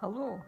Alô?